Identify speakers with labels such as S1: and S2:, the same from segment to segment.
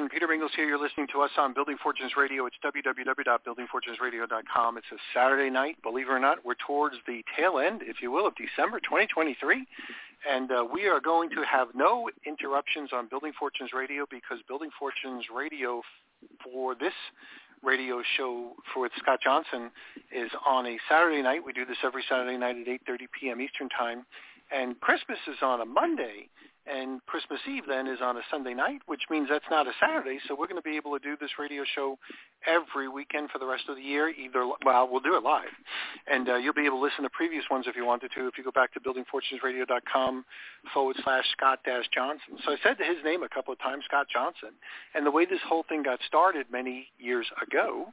S1: Everyone. Peter Mingils here. You're listening to us on Building Fortunes Radio. It's www.buildingfortunesradio.com. It's a Saturday night. Believe it or not, we're towards the tail end, if you will, of December 2023. And uh, we are going to have no interruptions on Building Fortunes Radio because Building Fortunes Radio for this radio show for Scott Johnson is on a Saturday night. We do this every Saturday night at 8.30 p.m. Eastern Time. And Christmas is on a Monday and Christmas Eve then is on a Sunday night, which means that's not a Saturday. So we're going to be able to do this radio show every weekend for the rest of the year. Either well, we'll do it live, and uh, you'll be able to listen to previous ones if you wanted to. If you go back to buildingfortunesradio.com forward slash Scott Dash Johnson. So I said his name a couple of times, Scott Johnson, and the way this whole thing got started many years ago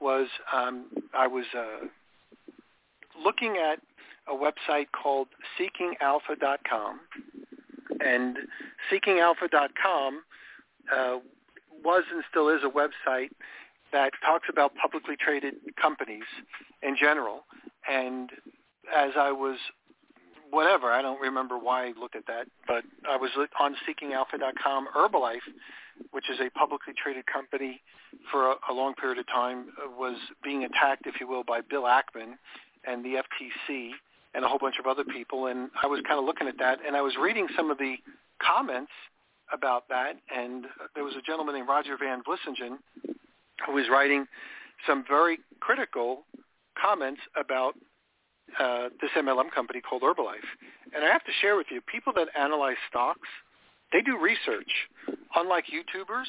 S1: was um, I was uh, looking at a website called SeekingAlpha.com and seekingalpha.com uh, was and still is a website that talks about publicly traded companies in general. And as I was, whatever, I don't remember why I looked at that, but I was on seekingalpha.com. Herbalife, which is a publicly traded company for a, a long period of time, uh, was being attacked, if you will, by Bill Ackman and the FTC and a whole bunch of other people. And I was kind of looking at that, and I was reading some of the comments about that. And there was a gentleman named Roger Van Vlissingen who was writing some very critical comments about uh, this MLM company called Herbalife. And I have to share with you, people that analyze stocks, they do research. Unlike YouTubers,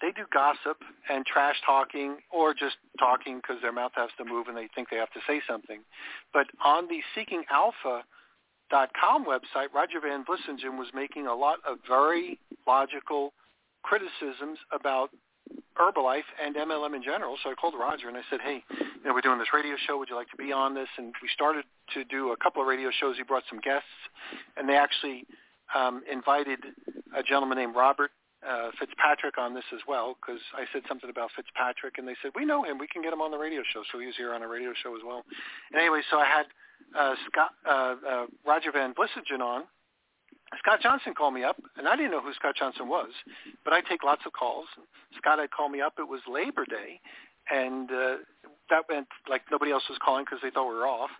S1: they do gossip and trash talking or just talking because their mouth has to move and they think they have to say something. But on the seekingalpha.com website, Roger Van Vlissingen was making a lot of very logical criticisms about Herbalife and MLM in general. So I called Roger and I said, hey, you know, we're doing this radio show. Would you like to be on this? And we started to do a couple of radio shows. He brought some guests, and they actually um, invited a gentleman named Robert uh, Fitzpatrick on this as well because I said something about Fitzpatrick and they said we know him we can get him on the radio show so he was here on a radio show as well. And anyway, so I had uh, Scott uh, uh, Roger Van Vlissingen on. Scott Johnson called me up, and I didn't know who Scott Johnson was, but I take lots of calls. Scott had called me up. It was Labor Day, and uh, that went like nobody else was calling because they thought we were off.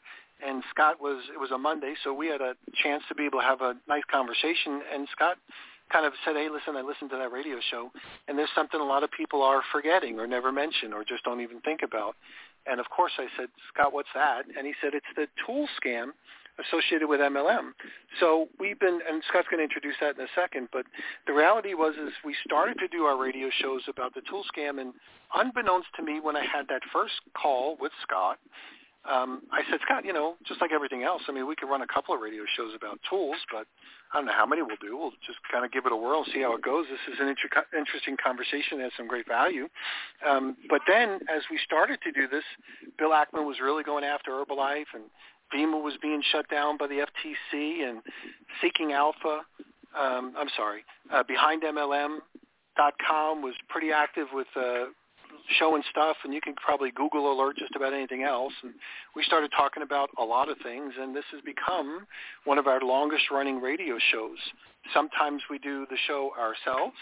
S1: And Scott was it was a Monday, so we had a chance to be able to have a nice conversation. And Scott kind of said, hey, listen, I listened to that radio show, and there's something a lot of people are forgetting or never mention or just don't even think about. And of course I said, Scott, what's that? And he said, it's the tool scam associated with MLM. So we've been, and Scott's going to introduce that in a second, but the reality was is we started to do our radio shows about the tool scam, and unbeknownst to me, when I had that first call with Scott, um, I said, Scott, you know, just like everything else, I mean, we could run a couple of radio shows about tools, but I don't know how many we'll do. We'll just kind of give it a whirl, see how it goes. This is an inter- interesting conversation. It has some great value. Um, but then as we started to do this, Bill Ackman was really going after Herbalife, and Vemma was being shut down by the FTC, and Seeking Alpha, um, I'm sorry, uh, Behind was pretty active with uh, showing stuff, and you can probably Google alert just about anything else. And we started talking about a lot of things, and this has become one of our longest running radio shows. Sometimes we do the show ourselves,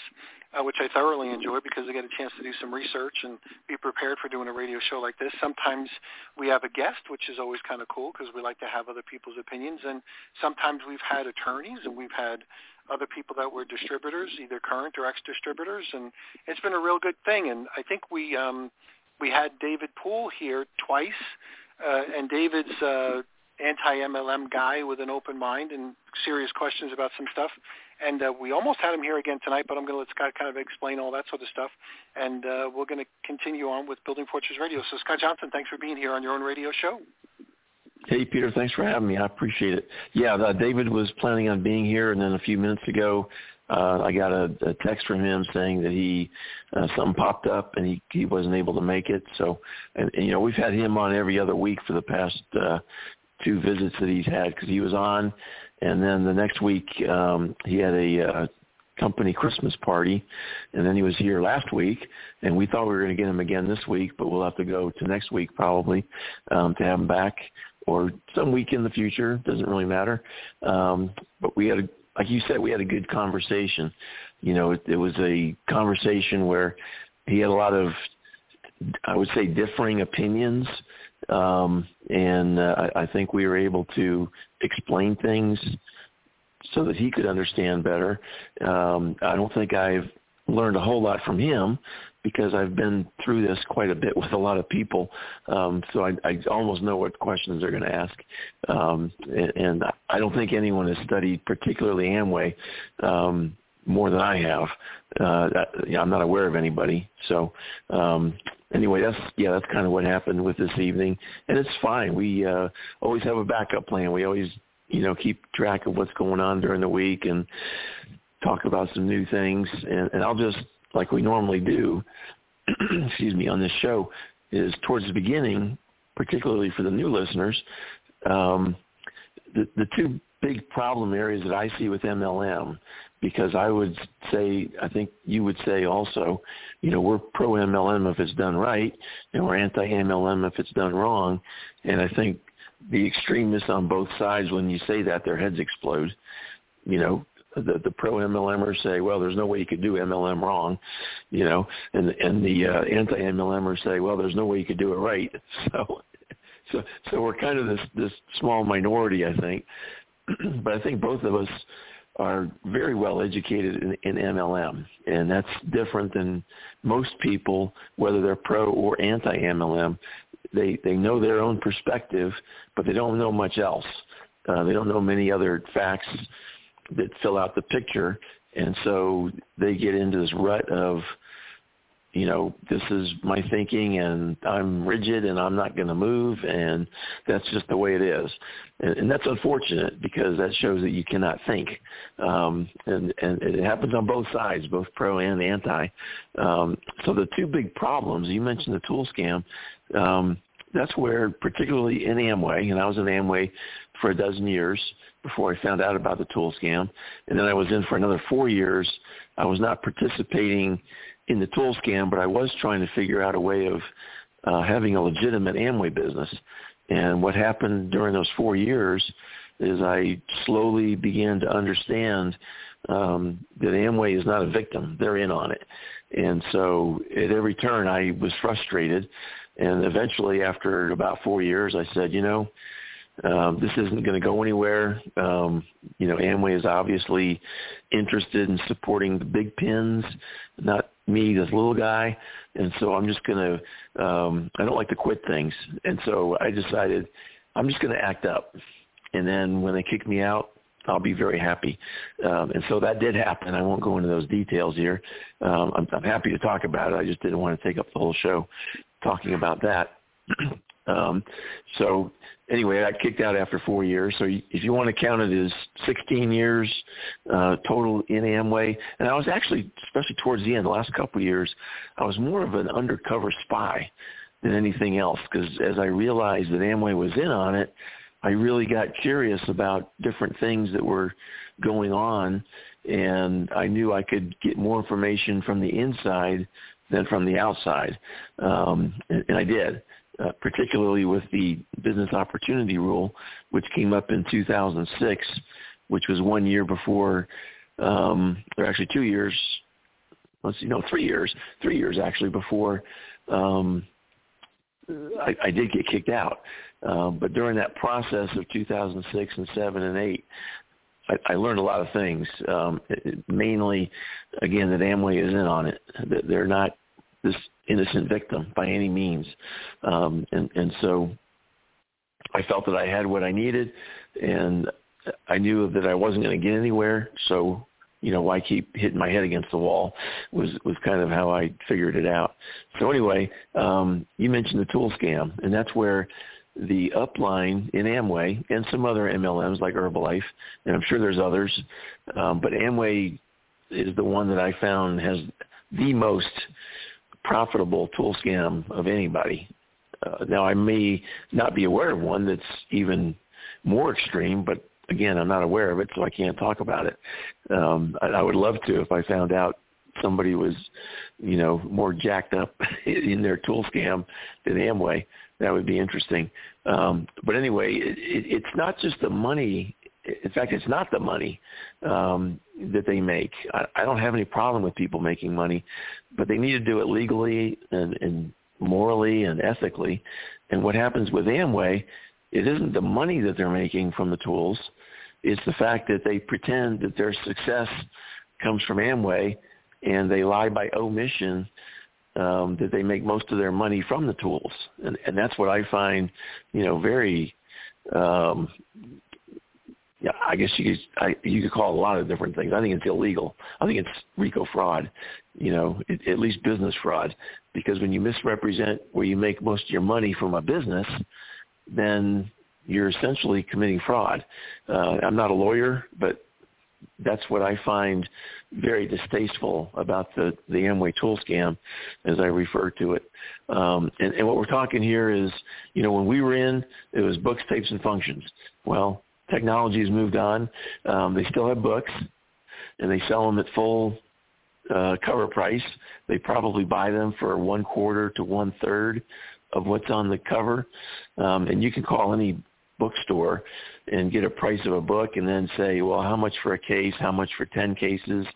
S1: uh, which I thoroughly enjoy because I get a chance to do some research and be prepared for doing a radio show like this. Sometimes we have a guest, which is always kind of cool because we like to have other people's opinions. And sometimes we've had attorneys and we've had other people that were distributors, either current or ex-distributors, and it's been a real good thing. And I think we um, we had David Poole here twice, uh, and David's uh, anti-MLM guy with an open mind and serious questions about some stuff. And uh, we almost had him here again tonight, but I'm going to let Scott kind of explain all that sort of stuff. And uh, we're going to continue on with Building Fortunes Radio. So Scott Johnson, thanks for being here on your own radio show.
S2: Hey, Peter, thanks for having me. I appreciate it. Yeah, uh, David was planning on being here, and then a few minutes ago, uh, I got a, a text from him saying that he uh, something popped up and he he wasn't able to make it. So, and, and you know, we've had him on every other week for the past uh, two visits that he's had because he was on, and then the next week um, he had a uh, company Christmas party, and then he was here last week, and we thought we were going to get him again this week, but we'll have to go to next week probably um, to have him back, or some week in the future. Doesn't really matter. Um, but we had, a, like you said, we had a good conversation. You know, it, it was a conversation where he had a lot of, I would say, differing opinions um, and uh, I, I think we were able to explain things so that he could understand better. Um, I don't think I've learned a whole lot from him because I've been through this quite a bit with a lot of people. Um, so I, I almost know what questions they're going to ask. Um, and, and I don't think anyone has studied particularly Amway um, more than I have. Uh, that, yeah, I'm not aware of anybody. So um, anyway, that's yeah, that's kind of what happened with this evening, and it's fine. We uh, always have a backup plan. We always you know keep track of what's going on during the week and talk about some new things. And, and I'll just like we normally do, excuse me, on this show is towards the beginning, particularly for the new listeners. Um, the, the two big problem areas that I see with MLM because I would say, I think you would say also, you know, we're pro MLM if it's done right, and we're anti MLM if it's done wrong. And I think the extremists on both sides, when you say that, their heads explode. You know, the the pro MLMers say, well, there's no way you could do MLM wrong, you know, and and the uh, anti MLMers say, well, there's no way you could do it right. So, so so we're kind of this this small minority, I think. but I think both of us are very well educated in, in MLM, and that's different than most people, whether they're pro or anti-MLM. They they know their own perspective, but they don't know much else. Uh, they don't know many other facts that fill out the picture, and so they get into this rut of you know, this is my thinking and I'm rigid and I'm not going to move and that's just the way it is. And, and that's unfortunate because that shows that you cannot think. Um, and, and it happens on both sides, both pro and anti. Um, so the two big problems, you mentioned the tool scam, um, that's where particularly in Amway, and I was in Amway for a dozen years before I found out about the tool scam. And then I was in for another four years. I was not participating in the tool scam, but I was trying to figure out a way of uh, having a legitimate Amway business. And what happened during those four years is I slowly began to understand um, that Amway is not a victim; they're in on it. And so at every turn, I was frustrated. And eventually, after about four years, I said, you know, um, this isn't going to go anywhere. Um, you know, Amway is obviously interested in supporting the big pins, not me, this little guy. And so I'm just to, um, I don't like to quit things. And so I decided I'm just to act up. And then when they kick me out, I'll be very happy. Um, and so that did happen. I won't go into those details here. Um, I'm, I'm happy to talk about it. I just didn't want to take up the whole show talking about that. um, so anyway, I kicked out after four years. So if you want to count it as 16 years uh, total in Amway, and I was actually, especially towards the end, the last couple of years, I was more of an undercover spy than anything else because as I realized that Amway was in on it, I really got curious about different things that were going on, and I knew I could get more information from the inside than from the outside, um, and, and I did uh, particularly with the business opportunity rule, which came up in 2006, which was one year before, um, or actually two years, let's see, no, three years, three years actually before um, I, I did get kicked out. Um, but during that process of 2006 and 7 and 8, I, I learned a lot of things. Um, it, mainly, again, that Amway is in on it. That they're not this innocent victim by any means. Um, and, and so I felt that I had what I needed and I knew that I wasn't going to get anywhere. So, you know, why keep hitting my head against the wall was, was kind of how I figured it out. So anyway, um, you mentioned the tool scam and that's where the upline in Amway and some other MLMs like Herbalife, and I'm sure there's others, um, but Amway is the one that I found has the most profitable tool scam of anybody. Uh, now I may not be aware of one that's even more extreme, but again, I'm not aware of it, so I can't talk about it. Um, I, I would love to if I found out somebody was, you know, more jacked up in their tool scam than Amway. That would be interesting. Um, but anyway, it, it, it's not just the money. In fact, it's not the money um, that they make. I, I don't have any problem with people making money, but they need to do it legally and, and morally and ethically. And what happens with Amway, it isn't the money that they're making from the tools. It's the fact that they pretend that their success comes from Amway and they lie by omission um, that they make most of their money from the tools, and, and that's what I find, you know, very. Um, yeah, I guess you could I, you could call it a lot of different things. I think it's illegal. I think it's RICO fraud, you know, it, at least business fraud, because when you misrepresent where you make most of your money from a business, then you're essentially committing fraud. Uh, I'm not a lawyer, but that's what I find very distasteful about the the Amway tool scam, as I refer to it. Um, and, and what we're talking here is, you know, when we were in, it was books, tapes, and functions. Well, technology has moved on. Um, they still have books, and they sell them at full uh, cover price. They probably buy them for one quarter to one third of what's on the cover. Um, and you can call any bookstore and get a price of a book and then say, well, how much for a case, how much for 10 cases?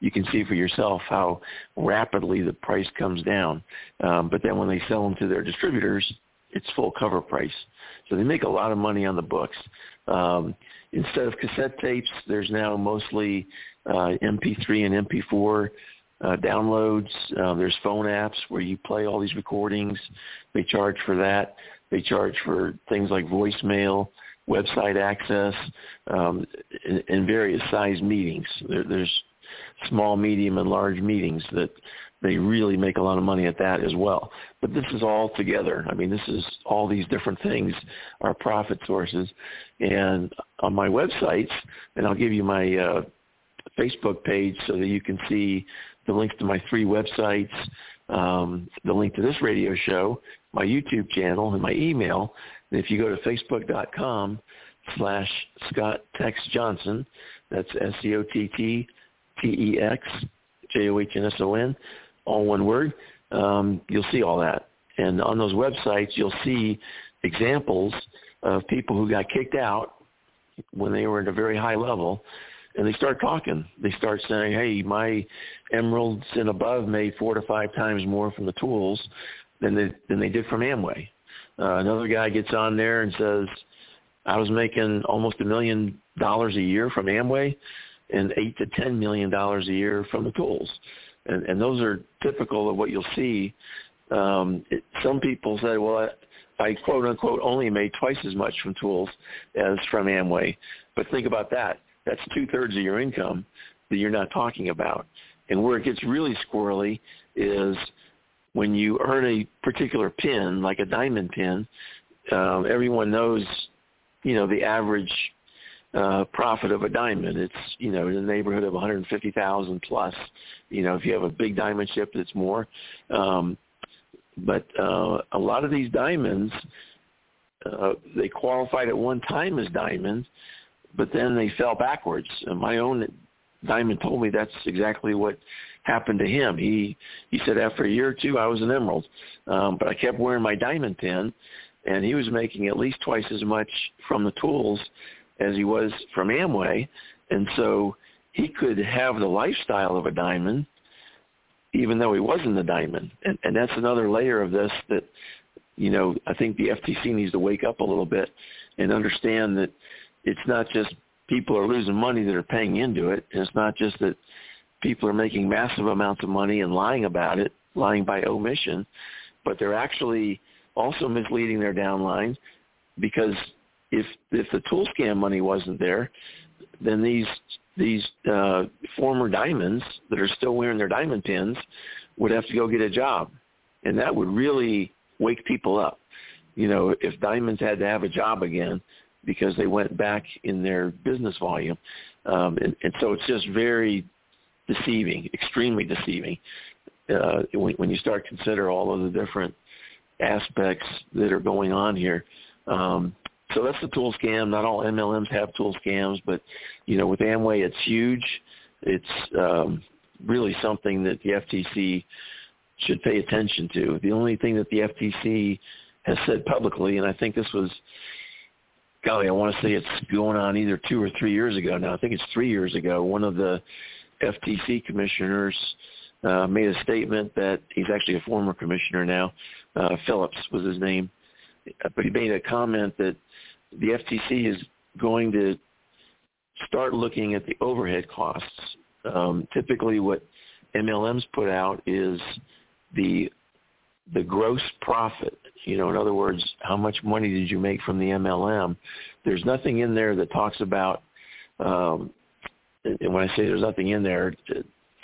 S2: You can see for yourself how rapidly the price comes down. Um, but then when they sell them to their distributors, it's full cover price. So they make a lot of money on the books. Um, instead of cassette tapes, there's now mostly uh, MP3 and MP4 uh, downloads. Uh, there's phone apps where you play all these recordings. They charge for that. They charge for things like voicemail, website access, um, and, and various size meetings. There, there's small, medium, and large meetings that they really make a lot of money at that as well. But this is all together. I mean, this is all these different things are profit sources. And on my websites, and I'll give you my uh, Facebook page so that you can see the links to my three websites, um, the link to this radio show, my YouTube channel, and my email. And if you go to facebook.com slash Scott Tex Johnson, that's S-C-O-T-T-T-E-X, J-O-H-N-S-O-N, all one word, um, you'll see all that. And on those websites, you'll see examples of people who got kicked out when they were at a very high level and they start talking. They start saying, "Hey, my emeralds and above made four to five times more from the tools than they than they did from Amway." Uh, another guy gets on there and says, "I was making almost a million dollars a year from Amway, and eight to ten million dollars a year from the tools." And, and those are typical of what you'll see. Um, it, some people say, "Well, I, I quote unquote only made twice as much from tools as from Amway," but think about that that's two-thirds of your income that you're not talking about. And where it gets really squirrely is when you earn a particular pin, like a diamond pin, um, everyone knows, you know, the average uh, profit of a diamond. It's, you know, in the neighborhood of 150,000 plus. You know, if you have a big diamond ship, it's more. Um, but uh, a lot of these diamonds, uh, they qualified at one time as diamonds, but then they fell backwards. And my own Diamond told me that's exactly what happened to him. He he said after a year or two I was an emerald, um, but I kept wearing my diamond pin, and he was making at least twice as much from the tools as he was from Amway, and so he could have the lifestyle of a diamond, even though he wasn't a diamond. And, and that's another layer of this that you know I think the FTC needs to wake up a little bit and understand that it's not just people are losing money that are paying into it. It's not just that people are making massive amounts of money and lying about it, lying by omission, but they're actually also misleading their downline because if if the tool scam money wasn't there, then these these uh, former diamonds that are still wearing their diamond pins would have to go get a job, and that would really wake people up. You know, if diamonds had to have a job again, because they went back in their business volume. Um, and, and so it's just very deceiving, extremely deceiving. Uh, when, when you start to consider all of the different aspects that are going on here. Um, so that's the tool scam. Not all MLMs have tool scams, but you know, with Amway, it's huge. It's um, really something that the FTC should pay attention to. The only thing that the FTC has said publicly, and I think this was, golly, I want to say it's going on either two or three years ago now. I think it's three years ago. One of the FTC commissioners uh, made a statement that he's actually a former commissioner now. Uh, Phillips was his name, he made a comment that the FTC is going to start looking at the overhead costs. Um, typically, what MLMs put out is the the gross profit. You know, in other words, how much money did you make from the MLM? There's nothing in there that talks about. Um, and when I say there's nothing in there,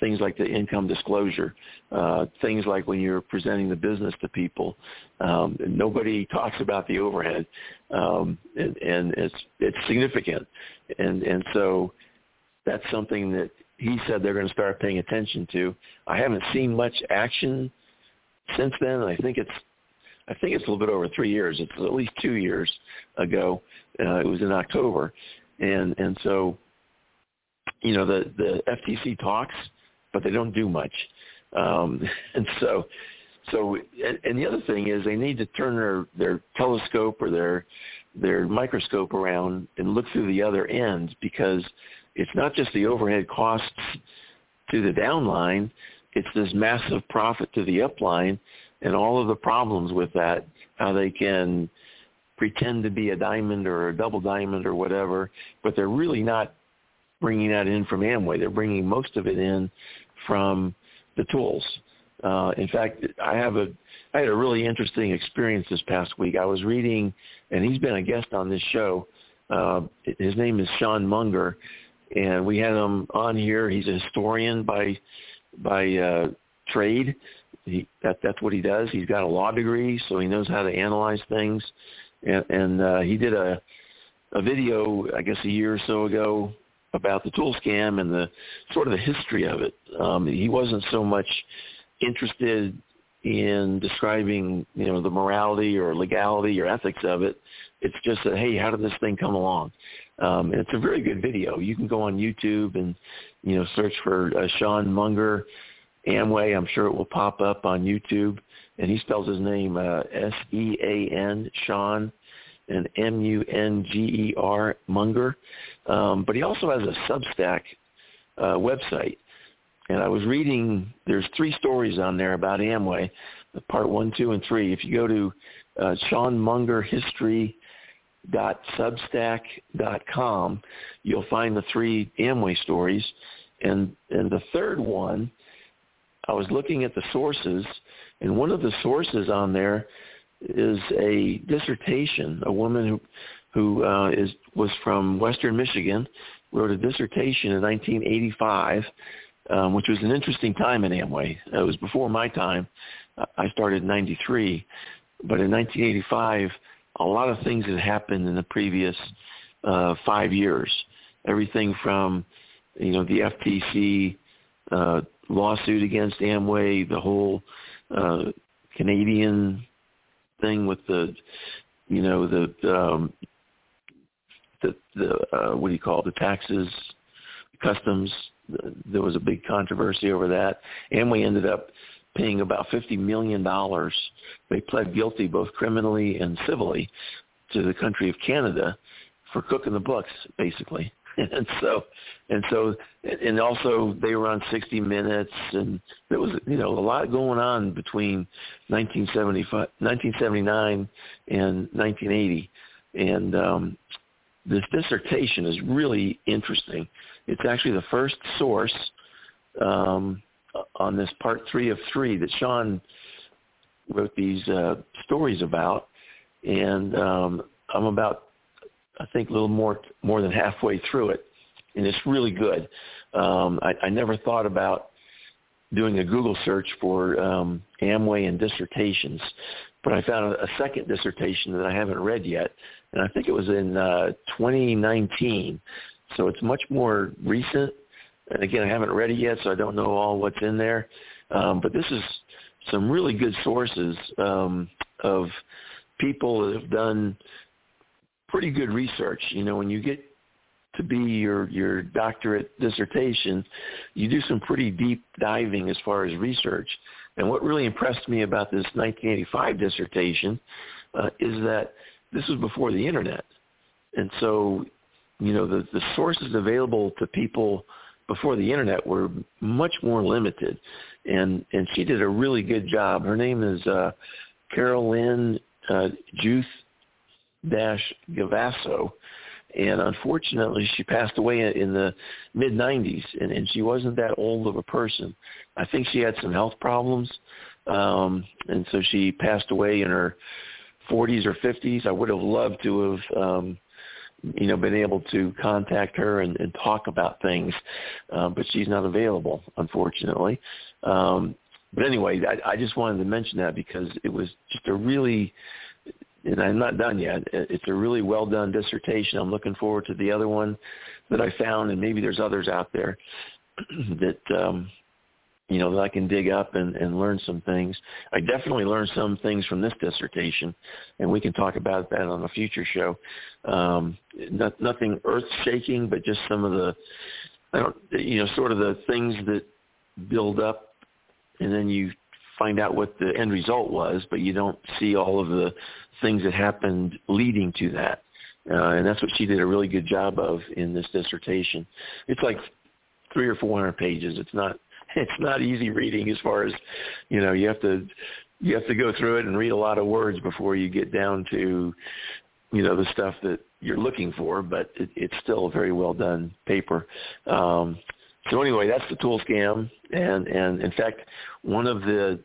S2: things like the income disclosure, uh, things like when you're presenting the business to people. Um, nobody talks about the overhead, um, and, and it's it's significant, and and so that's something that he said they're going to start paying attention to. I haven't seen much action since then. I think it's I think it's a little bit over three years. It's at least two years ago. Uh, it was in October, and and so you know the the FTC talks but they don't do much. Um, and so, so, and, and the other thing is they need to turn their, their telescope or their, their microscope around and look through the other end because it's not just the overhead costs to the downline, it's this massive profit to the upline and all of the problems with that, how they can pretend to be a diamond or a double diamond or whatever, but they're really not bringing that in from Amway. They're bringing most of it in from the tools. Uh, in fact, I have a I had a really interesting experience this past week. I was reading, and he's been a guest on this show. Uh, his name is Sean Munger, and we had him on here. He's a historian by by uh, trade. He, that that's what he does. He's got a law degree, so he knows how to analyze things. And, and uh, he did a a video, I guess, a year or so ago about the tool scam and the sort of the history of it. Um, he wasn't so much interested in describing, you know, the morality or legality or ethics of it. It's just that, hey, how did this thing come along? Um, and it's a very good video. You can go on YouTube and, you know, search for uh, Sean Munger Amway. I'm sure it will pop up on YouTube. And he spells his name uh, S-E-A-N, Sean and M-U-N-G-E-R, Munger. Um, but he also has a Substack uh, website. And I was reading, there's three stories on there about Amway, part one, two, and three. If you go to uh, Sean Munger History com, you'll find the three Amway stories. And, and the third one, I was looking at the sources, and one of the sources on there is a dissertation. A woman who who uh, is was from Western Michigan wrote a dissertation in 1985, um, which was an interesting time in Amway. It was before my time. I started in '93, but in 1985, a lot of things had happened in the previous uh, five years. Everything from you know the FTC uh, lawsuit against Amway, the whole uh, Canadian thing with the, you know, the um, the the uh, what do you call it, the taxes, customs. There was a big controversy over that, and we ended up paying about fifty million dollars. They pled guilty both criminally and civilly to the country of Canada for cooking the books, basically. and so and so and also they were on 60 minutes and there was you know a lot going on between 1975 1979 and 1980 and um this dissertation is really interesting. It's actually the first source um on this part 3 of 3 that Sean wrote these uh stories about. And um I'm about I think a little more more than halfway through it, and it's really good. Um, I, I never thought about doing a Google search for um, Amway and dissertations, but I found a, second dissertation that I haven't read yet, and I think it was in uh, 2019. So it's much more recent. and again, I haven't read it yet, so I don't know all what's in there. Um, but this is some really good sources um, of people that have done pretty good research. You know, when you get to be your your doctorate dissertation, you do some pretty deep diving as far as research. And what really impressed me about this 1985 dissertation uh, is that this was before the internet, and so you know the the sources available to people before the internet were much more limited, and and she did a really good job. Her name is uh, Carol Lynn uh, Juth Gavasso, and unfortunately she passed away in the mid 90s, and, and she wasn't that old of a person. I think she had some health problems, um, and so she passed away in her 40s or 50s. I would have loved to have. Um, you know, been able to contact her and, and talk about things, um, but she's not available, unfortunately. Um, but anyway, I, I just wanted to mention that because it was just a really, and I'm not done yet. It's a really well done dissertation. I'm looking forward to the other one that I found, and maybe there's others out there that um, you know, that I can dig up and, and learn some things. I definitely learned some things from this dissertation, and we can talk about that on a future show. Um, not, nothing earth-shaking, but just some of the, I don't, you know, sort of the things that build up, and then you find out what the end result was, but you don't see all of the things that happened leading to that. Uh, and that's what she did a really good job of in this dissertation. It's like three or four hundred pages. It's not it's not easy reading as far as you know you have to you have to go through it and read a lot of words before you get down to you know the stuff that you're looking for but it, it's still a very well done paper um, so anyway that's the tool scam and and in fact one of the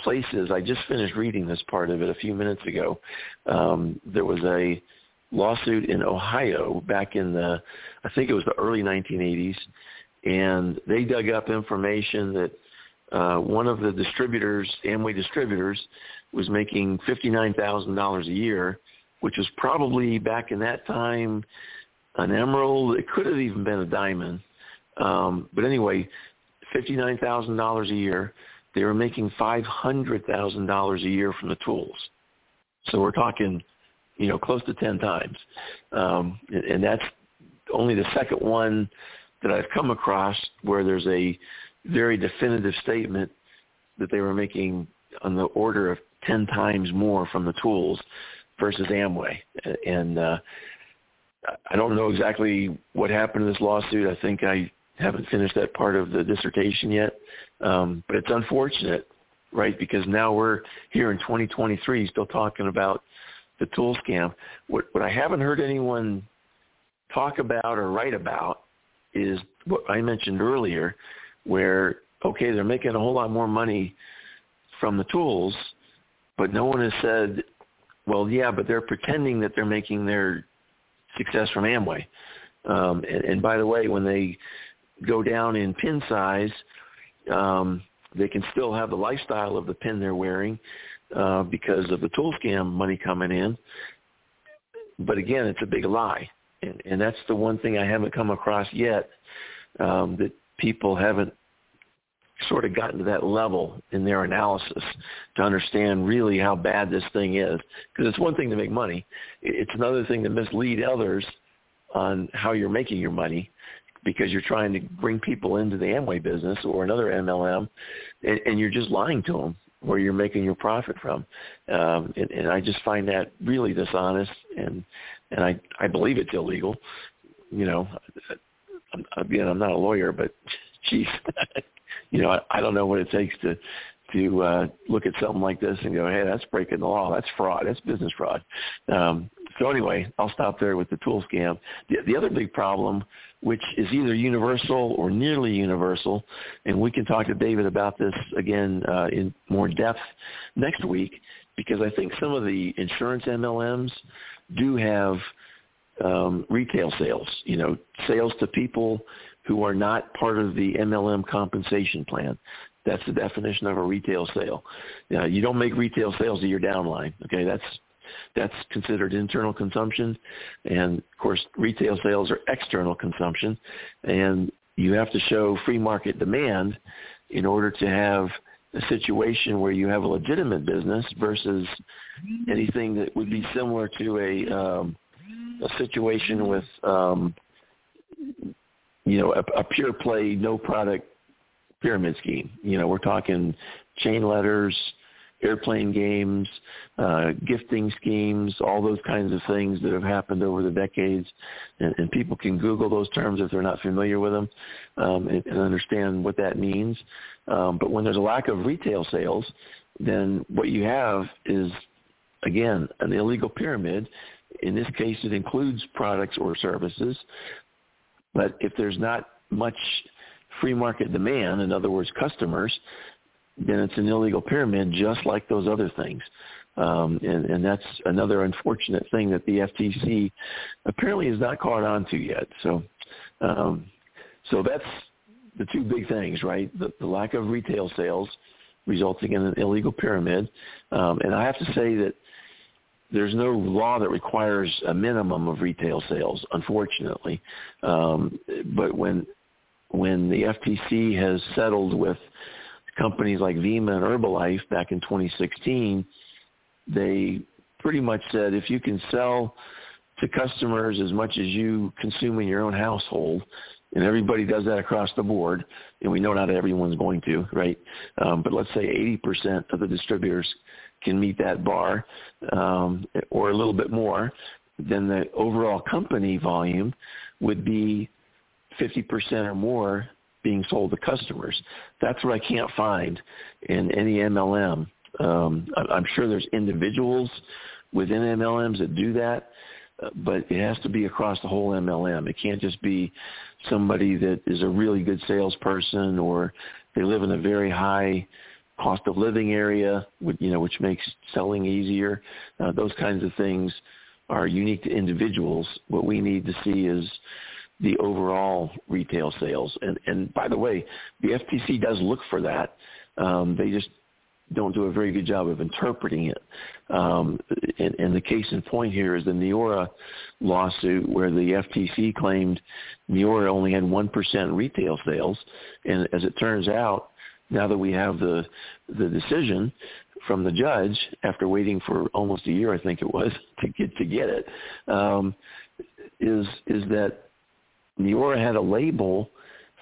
S2: places i just finished reading this part of it a few minutes ago um, there was a lawsuit in ohio back in the i think it was the early 1980s and they dug up information that uh, one of the distributors, Amway distributors, was making $59,000 a year, which was probably back in that time an emerald. It could have even been a diamond. Um, but anyway, $59,000 a year. They were making $500,000 a year from the tools. So we're talking, you know, close to 10 times. Um, and, and that's only the second one that I've come across where there's a very definitive statement that they were making on the order of 10 times more from the tools versus Amway. And uh, I don't know exactly what happened in this lawsuit. I think I haven't finished that part of the dissertation yet. Um, but it's unfortunate, right, because now we're here in 2023 still talking about the tool scam. What, what I haven't heard anyone talk about or write about is what I mentioned earlier, where okay, they're making a whole lot more money from the tools, but no one has said, well, yeah, but they're pretending that they're making their success from Amway. Um, and, and by the way, when they go down in pin size, um, they can still have the lifestyle of the pin they're wearing uh, because of the tool scam money coming in. But again, it's a big lie and, and that's the one thing I haven't come across yet um, that people haven't sort of gotten to that level in their analysis to understand really how bad this thing is. Because it's one thing to make money; it's another thing to mislead others on how you're making your money because you're trying to bring people into the Amway business or another MLM, and, and you're just lying to them where you're making your profit from. Um, and, and I just find that really dishonest, and and I I believe it's illegal. You know, i again, I'm not a lawyer, but geez, you know, I, I don't know what it takes to to uh, look at something like this and go, hey, that's breaking the law. That's fraud. That's business fraud. Um, so anyway, I'll stop there with the tool scam. The, the other big problem, which is either universal or nearly universal, and we can talk to David about this again uh, in more depth next week, because I think some of the insurance MLMs do have um, retail sales, you know, sales to people who are not part of the MLM compensation plan. That's the definition of a retail sale. Now, you don't make retail sales to your downline. Okay, that's that's considered internal consumption, and of course, retail sales are external consumption. And you have to show free market demand in order to have a situation where you have a legitimate business versus anything that would be similar to a um, a situation with um, you know a, a pure play no product pyramid scheme. You know, we're talking chain letters, airplane games, uh, gifting schemes, all those kinds of things that have happened over the decades. And, and people can Google those terms if they're not familiar with them um, and, and understand what that means. Um, but when there's a lack of retail sales, then what you have is, again, an illegal pyramid. In this case, it includes products or services. But if there's not much free market demand, in other words, customers, then it's an illegal pyramid just like those other things. Um, and, and that's another unfortunate thing that the FTC apparently has not caught on to yet. So, um, so that's the two big things, right? The, the lack of retail sales resulting in an illegal pyramid. Um, and I have to say that there's no law that requires a minimum of retail sales, unfortunately. Um, but when when the FTC has settled with companies like Vemma and Herbalife back in 2016, they pretty much said if you can sell to customers as much as you consume in your own household, and everybody does that across the board, and we know not everyone's going to, right? Um, but let's say 80% of the distributors can meet that bar, um, or a little bit more, then the overall company volume would be 50% or more being sold to customers. That's what I can't find in any MLM. Um, I'm sure there's individuals within MLMs that do that, but it has to be across the whole MLM. It can't just be somebody that is a really good salesperson or they live in a very high cost of living area, you know, which makes selling easier. Uh, those kinds of things are unique to individuals. What we need to see is the overall retail sales. And, and by the way, the FTC does look for that. Um, they just don't do a very good job of interpreting it. Um, and, and the case in point here is the Neora lawsuit where the FTC claimed Neora only had 1% retail sales. And as it turns out, now that we have the, the decision from the judge after waiting for almost a year, I think it was, to get, to get it, um, is, is that Neora had a label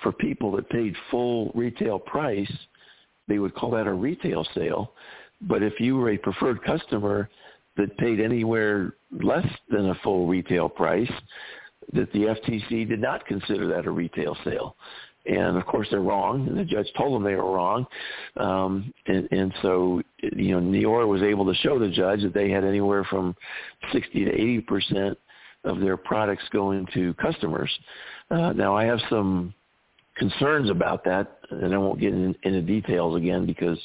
S2: for people that paid full retail price. They would call that a retail sale. But if you were a preferred customer that paid anywhere less than a full retail price, that the FTC did not consider that a retail sale. And of course they're wrong, and the judge told them they were wrong. Um, and, and so, you know, Neora was able to show the judge that they had anywhere from 60 to 80 percent of their products going to customers. Uh, now, I have some concerns about that, and I won't get in, into details again because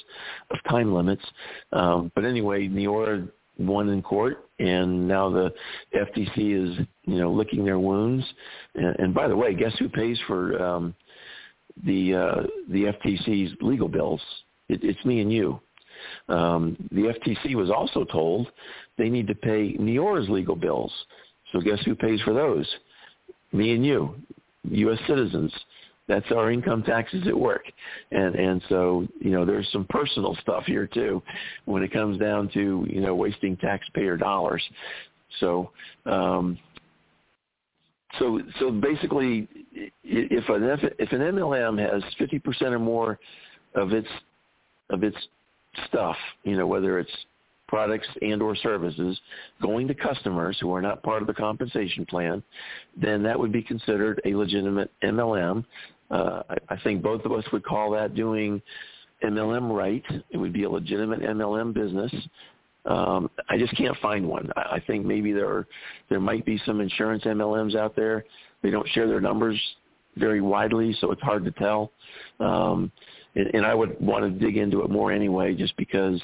S2: of time limits. Um, but anyway, Neora won in court, and now the FTC is, you know, licking their wounds. And, and by the way, guess who pays for um, the uh, the FTC's legal bills? It, it's me and you. Um, the FTC was also told they need to pay Neora's legal bills. So guess who pays for those? Me and you, U.S. citizens. That's our income taxes at work. And and so, you know, there's some personal stuff here too when it comes down to, you know, wasting taxpayer dollars. So um so so basically if an if an MLM has 50% or more of its of its stuff, you know, whether it's products and or services going to customers who are not part of the compensation plan, then that would be considered a legitimate MLM. Uh, I, I think both of us would call that doing MLM right. It would be a legitimate MLM business. Um, I just can't find one. I, I think maybe there are, there might be some insurance MLMs out there. They don't share their numbers very widely, so it's hard to tell. Um, and, and I would want to dig into it more anyway, just because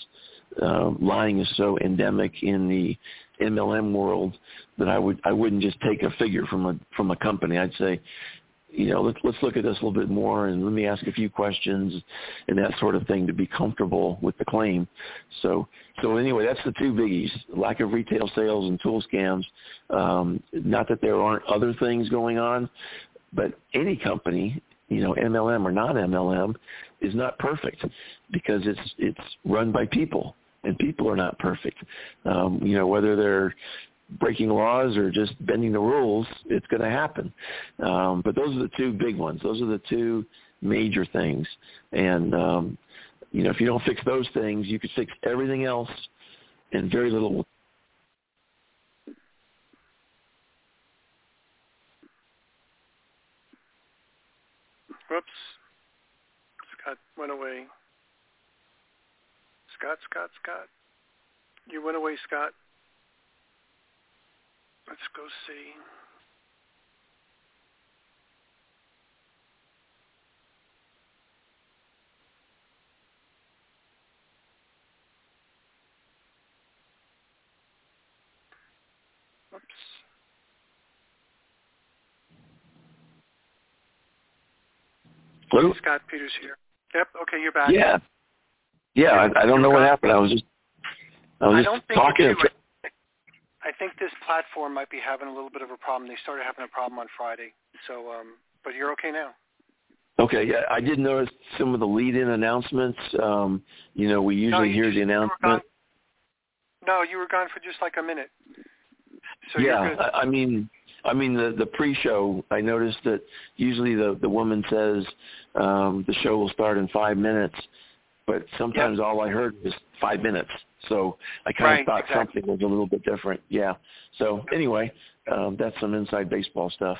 S2: uh, lying is so endemic in the MLM world that I would I wouldn't just take a figure from a from a company. I'd say, you know, let's let's look at this a little bit more and let me ask a few questions and that sort of thing to be comfortable with the claim. So so anyway, that's the two biggies: lack of retail sales and tool scams. Um, not that there aren't other things going on, but any company you know, MLM or not MLM, is not perfect because it's it's run by people, and people are not perfect. Um, you know, whether they're breaking laws or just bending the rules, it's going to happen. Um, but those are the two big ones. Those are the two major things. And um, you know, if you don't fix those things, you could fix everything else, and very little
S1: Whoops. Scott went away. Scott, Scott, Scott. You went away, Scott. Let's go see. Whoops.
S2: Hello?
S1: Scott Peters here. Yep. Okay, you're back.
S2: Yeah. Yeah, I, I don't know what happened. I was just I was
S1: I
S2: just talking.
S1: I think this platform might be having a little bit of a problem. They started having a problem on Friday. So, um, but you're okay now.
S2: Okay, yeah, I did notice some of the lead-in announcements. Um, you know, we usually
S1: you
S2: hear the announcement.
S1: No, you were gone for just like a minute. So
S2: yeah. I, I mean, I mean the the pre-show. I noticed that usually the the woman says um, the show will start in five minutes, but sometimes all I heard was five minutes. So I kind of thought
S1: exactly.
S2: something was a little bit different. Yeah. So anyway, um, that's some inside baseball stuff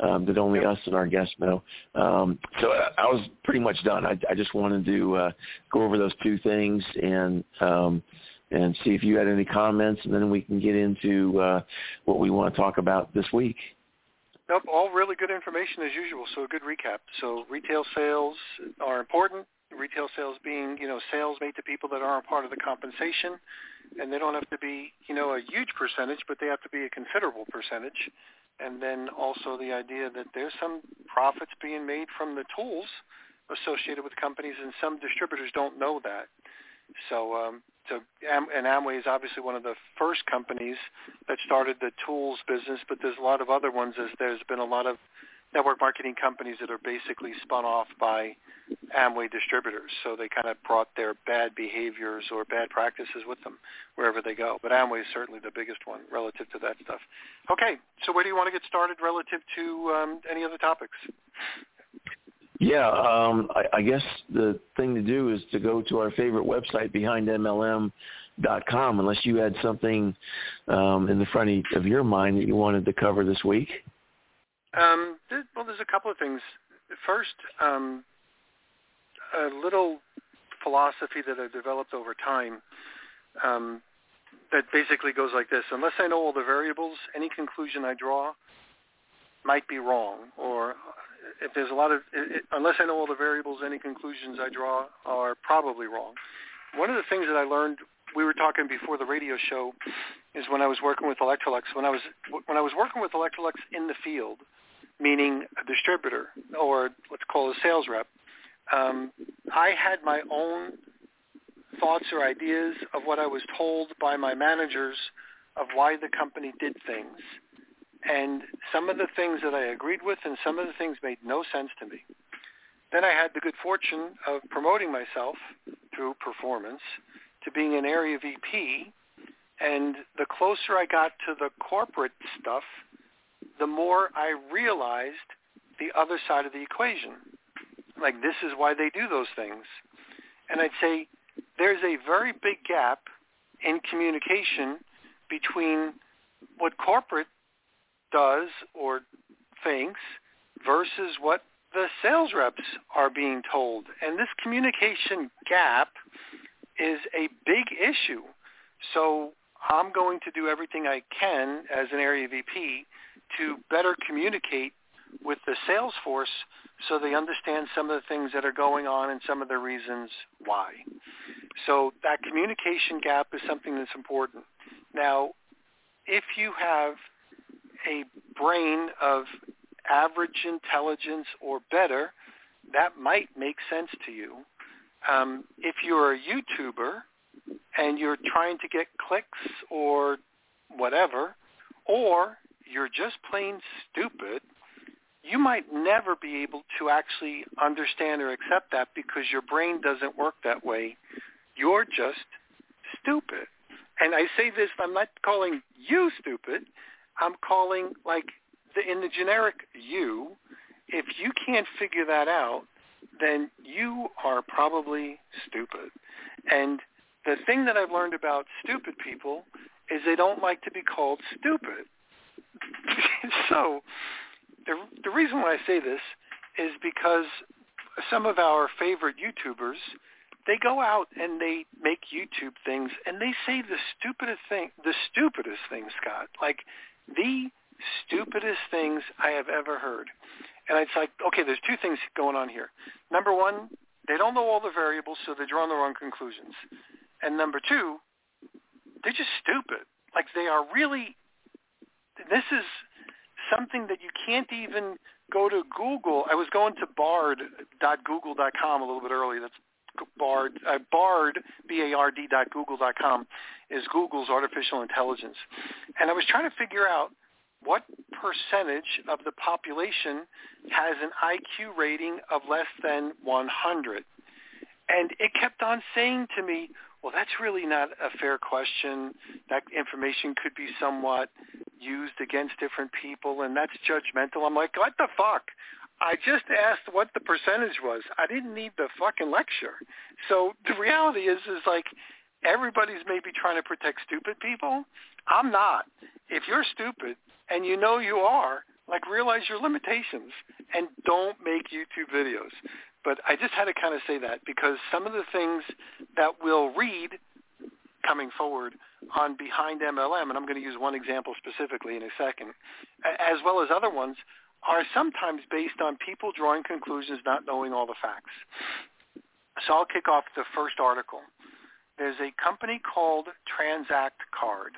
S2: um, that only us and our guests know. Um, so I, I was pretty much done. I, I just wanted to uh, go over those two things and um, and see if you had any comments, and then we can get into uh, what we want to talk about this week.
S1: Nope, all really good information as usual. So a good recap. So retail sales are important. Retail sales being, you know, sales made to people that aren't part of the compensation, and they don't have to be, you know, a huge percentage, but they have to be a considerable percentage. And then also the idea that there's some profits being made from the tools associated with companies, and some distributors don't know that. So, um, so and Amway is obviously one of the first companies that started the tools business, but there's a lot of other ones. As there's been a lot of network marketing companies that are basically spun off by Amway distributors. So they kind of brought their bad behaviors or bad practices with them wherever they go. But Amway is certainly the biggest one relative to that stuff. Okay, so where do you want to get started relative to um, any other topics?
S2: Yeah, um, I, I guess the thing to do is to go to our favorite website, behindmlm.com, unless you had something um, in the front of your mind that you wanted to cover this week.
S1: Um, th- well, there's a couple of things. First, um, a little philosophy that I've developed over time um, that basically goes like this. Unless I know all the variables, any conclusion I draw might be wrong. Or if there's a lot of, i i unless I know all the variables, any conclusions I draw are probably wrong. One of the things that I learned, we were talking before the radio show, is when I was working with Electrolux. When I was when I was working with Electrolux in the field, meaning a distributor or let's call a sales rep, um, I had my own thoughts or ideas of what I was told by my managers of why the company did things. And some of the things that I agreed with and some of the things made no sense to me. Then I had the good fortune of promoting myself through performance to being an area VP. And the closer I got to the corporate stuff, the more I realized the other side of the equation. Like this is why they do those things. And I'd say there's a very big gap in communication between what corporate does or thinks versus what the sales reps are being told. And this communication gap is a big issue. So I'm going to do everything I can as an area VP to better communicate with the sales force so they understand some of the things that are going on and some of the reasons why. So that communication gap is something that's important. Now, if you have a brain of average intelligence or better, that might make sense to you. Um, if you're a YouTuber and you're trying to get clicks or whatever, or you're just plain stupid, you might never be able to actually understand or accept that because your brain doesn't work that way. You're just stupid. And I say this, I'm not calling you stupid. I'm calling like the, in the generic you. If you can't figure that out, then you are probably stupid. And the thing that I've learned about stupid people is they don't like to be called stupid. so the the reason why I say this is because some of our favorite YouTubers they go out and they make YouTube things and they say the stupidest thing the stupidest thing, Scott. Like the stupidest things I have ever heard. And it's like, okay, there's two things going on here. Number one, they don't know all the variables, so they're drawing the wrong conclusions. And number two, they're just stupid. Like they are really. This is something that you can't even go to Google. I was going to bard.google.com a little bit early. That's Bard, uh, Bard, B-A-R-D dot Google dot com is Google's artificial intelligence. And I was trying to figure out what percentage of the population has an IQ rating of less than 100. And it kept on saying to me, well, that's really not a fair question. That information could be somewhat used against different people, and that's judgmental. I'm like, what the fuck? I just asked what the percentage was. I didn't need the fucking lecture. So the reality is, is like everybody's maybe trying to protect stupid people. I'm not. If you're stupid and you know you are, like realize your limitations and don't make YouTube videos. But I just had to kind of say that because some of the things that we'll read coming forward on Behind MLM, and I'm going to use one example specifically in a second, as well as other ones, are sometimes based on people drawing conclusions not knowing all the facts. So I'll kick off the first article. There's a company called Transact Card.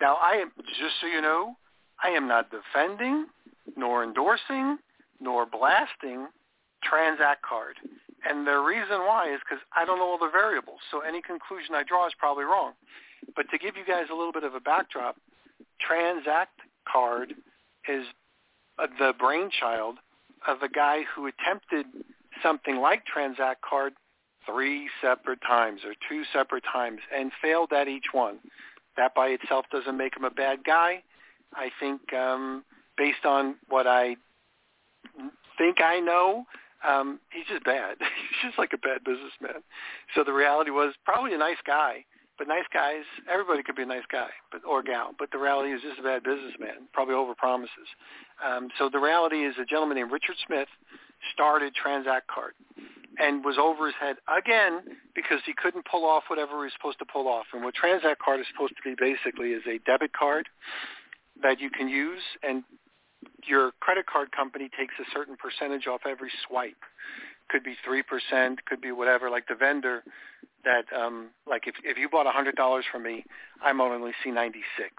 S1: Now, I am, just so you know, I am not defending, nor endorsing, nor blasting Transact Card. And the reason why is because I don't know all the variables. So any conclusion I draw is probably wrong. But to give you guys a little bit of a backdrop, Transact Card is uh, the brainchild of a guy who attempted something like Transact Card three separate times or two separate times and failed at each one. That by itself doesn't make him a bad guy. I think um, based on what I think I know, um, he's just bad. he's just like a bad businessman. So the reality was probably a nice guy, but nice guys, everybody could be a nice guy, but or gal. But the reality is just a bad businessman. Probably over promises. Um, so the reality is a gentleman named Richard Smith started Transact Card and was over his head again because he couldn't pull off whatever he was supposed to pull off. And what Transact Card is supposed to be basically is a debit card that you can use and your credit card company takes a certain percentage off every swipe. Could be three percent, could be whatever. Like the vendor that, um, like if if you bought a hundred dollars from me, I'm only see ninety six,